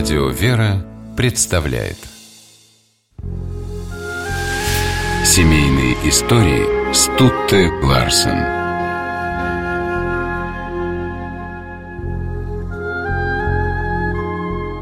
Радио «Вера» представляет. Семейные истории Стутте Ларсен.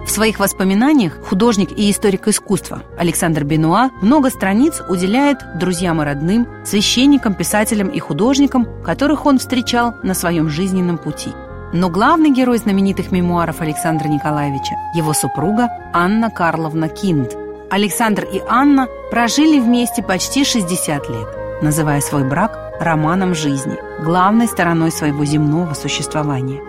В своих воспоминаниях художник и историк искусства Александр Бенуа много страниц уделяет друзьям и родным, священникам, писателям и художникам, которых он встречал на своем жизненном пути – но главный герой знаменитых мемуаров Александра Николаевича – его супруга Анна Карловна Кинд. Александр и Анна прожили вместе почти 60 лет, называя свой брак романом жизни, главной стороной своего земного существования.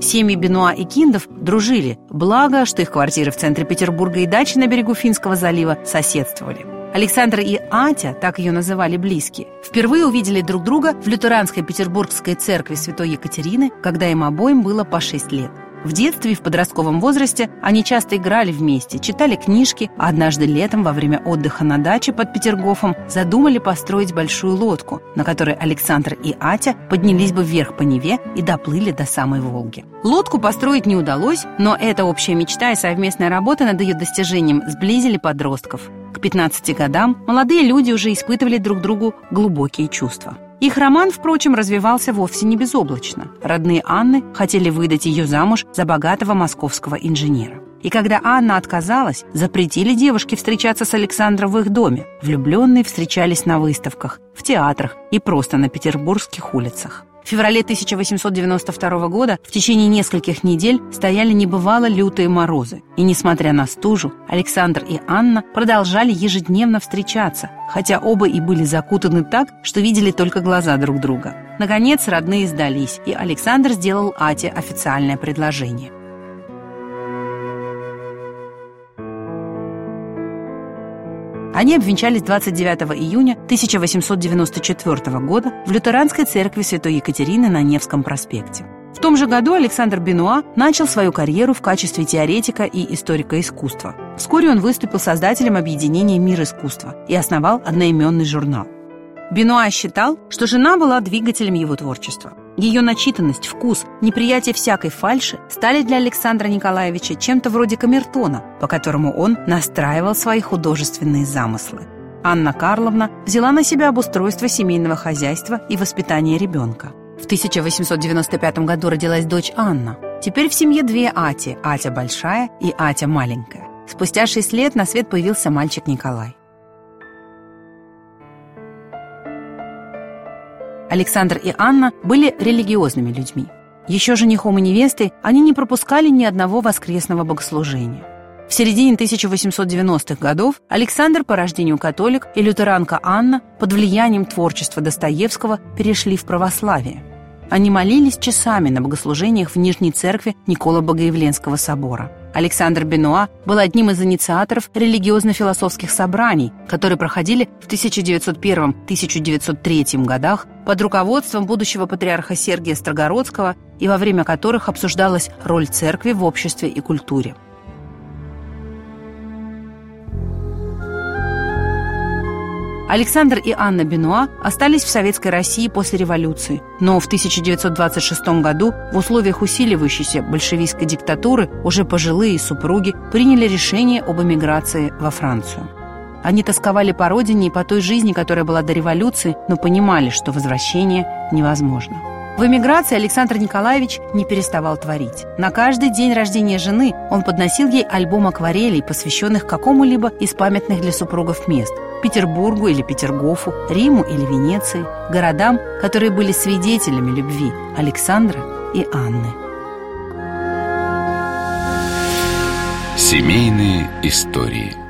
Семьи Бенуа и Киндов дружили, благо, что их квартиры в центре Петербурга и дачи на берегу Финского залива соседствовали. Александр и Атя, так ее называли близкие, впервые увидели друг друга в лютеранской петербургской церкви Святой Екатерины, когда им обоим было по 6 лет. В детстве и в подростковом возрасте они часто играли вместе, читали книжки, а однажды летом во время отдыха на даче под Петергофом задумали построить большую лодку, на которой Александр и Атя поднялись бы вверх по Неве и доплыли до самой Волги. Лодку построить не удалось, но эта общая мечта и совместная работа над ее достижением сблизили подростков. К 15 годам молодые люди уже испытывали друг другу глубокие чувства. Их роман, впрочем, развивался вовсе не безоблачно. Родные Анны хотели выдать ее замуж за богатого московского инженера. И когда Анна отказалась, запретили девушке встречаться с Александром в их доме. Влюбленные встречались на выставках, в театрах и просто на петербургских улицах. В феврале 1892 года в течение нескольких недель стояли небывало лютые морозы. И несмотря на стужу, Александр и Анна продолжали ежедневно встречаться, хотя оба и были закутаны так, что видели только глаза друг друга. Наконец родные сдались, и Александр сделал Ате официальное предложение – Они обвенчались 29 июня 1894 года в лютеранской церкви Святой Екатерины на Невском проспекте. В том же году Александр Бенуа начал свою карьеру в качестве теоретика и историка искусства. Вскоре он выступил создателем объединения «Мир искусства» и основал одноименный журнал. Бенуа считал, что жена была двигателем его творчества. Ее начитанность, вкус, неприятие всякой фальши стали для Александра Николаевича чем-то вроде камертона, по которому он настраивал свои художественные замыслы. Анна Карловна взяла на себя обустройство семейного хозяйства и воспитание ребенка. В 1895 году родилась дочь Анна. Теперь в семье две Ати – Атя большая и Атя маленькая. Спустя шесть лет на свет появился мальчик Николай. Александр и Анна были религиозными людьми. Еще женихом и невестой они не пропускали ни одного воскресного богослужения. В середине 1890-х годов Александр по рождению католик и лютеранка Анна под влиянием творчества Достоевского перешли в православие. Они молились часами на богослужениях в Нижней церкви Никола Богоявленского собора – Александр Бенуа был одним из инициаторов религиозно-философских собраний, которые проходили в 1901-1903 годах под руководством будущего патриарха Сергия Строгородского и во время которых обсуждалась роль церкви в обществе и культуре. Александр и Анна Бенуа остались в Советской России после революции, но в 1926 году в условиях усиливающейся большевистской диктатуры уже пожилые супруги приняли решение об эмиграции во Францию. Они тосковали по родине и по той жизни, которая была до революции, но понимали, что возвращение невозможно. В эмиграции Александр Николаевич не переставал творить. На каждый день рождения жены он подносил ей альбом акварелей, посвященных какому-либо из памятных для супругов мест – Петербургу или Петергофу, Риму или Венеции, городам, которые были свидетелями любви Александра и Анны. Семейные истории –